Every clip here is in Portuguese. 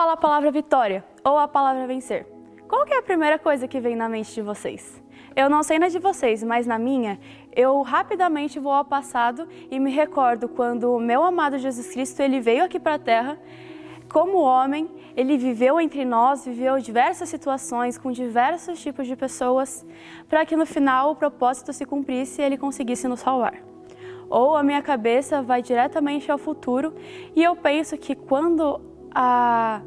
Falo a palavra vitória ou a palavra vencer, qual é a primeira coisa que vem na mente de vocês? Eu não sei na de vocês, mas na minha, eu rapidamente vou ao passado e me recordo quando o meu amado Jesus Cristo, ele veio aqui para a terra como homem, ele viveu entre nós, viveu diversas situações com diversos tipos de pessoas, para que no final o propósito se cumprisse e ele conseguisse nos salvar. Ou a minha cabeça vai diretamente ao futuro e eu penso que quando a,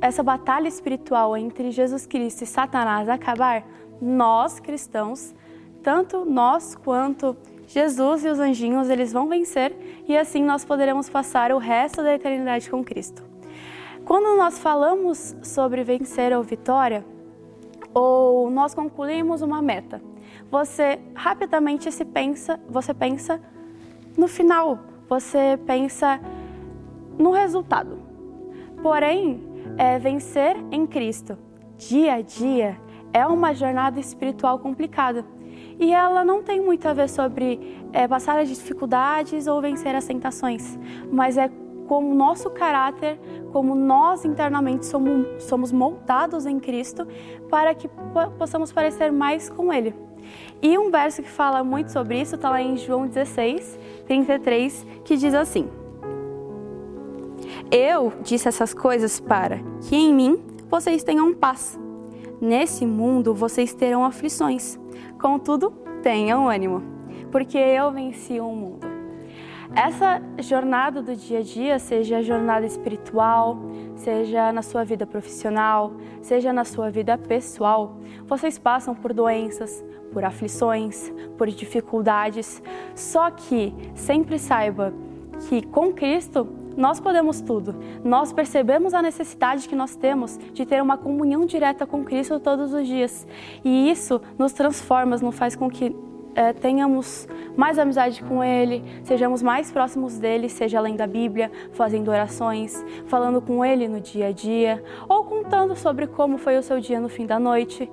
essa batalha espiritual entre Jesus Cristo e Satanás acabar, nós cristãos, tanto nós quanto Jesus e os anjinhos, eles vão vencer e assim nós poderemos passar o resto da eternidade com Cristo. Quando nós falamos sobre vencer ou vitória, ou nós concluímos uma meta, você rapidamente se pensa, você pensa no final, você pensa no resultado. Porém, é, vencer em Cristo dia a dia é uma jornada espiritual complicada. E ela não tem muito a ver sobre é, passar as dificuldades ou vencer as tentações, mas é como nosso caráter, como nós internamente somos, somos moldados em Cristo para que possamos parecer mais com Ele. E um verso que fala muito sobre isso está lá em João 16, 33, que diz assim: eu disse essas coisas para que em mim vocês tenham paz. Nesse mundo vocês terão aflições. Contudo, tenham ânimo, porque eu venci o mundo. Essa jornada do dia a dia, seja a jornada espiritual, seja na sua vida profissional, seja na sua vida pessoal, vocês passam por doenças, por aflições, por dificuldades. Só que sempre saiba que com Cristo nós podemos tudo. Nós percebemos a necessidade que nós temos de ter uma comunhão direta com Cristo todos os dias. E isso nos transforma, nos faz com que é, tenhamos mais amizade com Ele, sejamos mais próximos dele, seja além da Bíblia, fazendo orações, falando com Ele no dia a dia, ou contando sobre como foi o seu dia no fim da noite,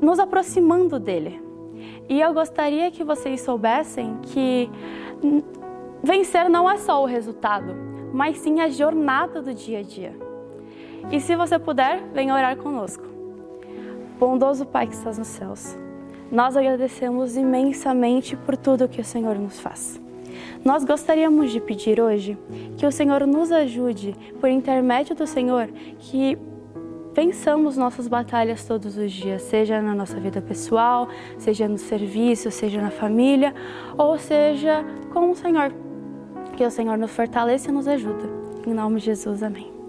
nos aproximando dele. E eu gostaria que vocês soubessem que vencer não é só o resultado, mas sim a jornada do dia a dia. E se você puder, venha orar conosco. Bondoso Pai que estás nos céus, nós agradecemos imensamente por tudo que o Senhor nos faz. Nós gostaríamos de pedir hoje que o Senhor nos ajude, por intermédio do Senhor, que vençamos nossas batalhas todos os dias, seja na nossa vida pessoal, seja no serviço, seja na família, ou seja com o Senhor. Que o Senhor nos fortaleça e nos ajude. Em nome de Jesus, amém.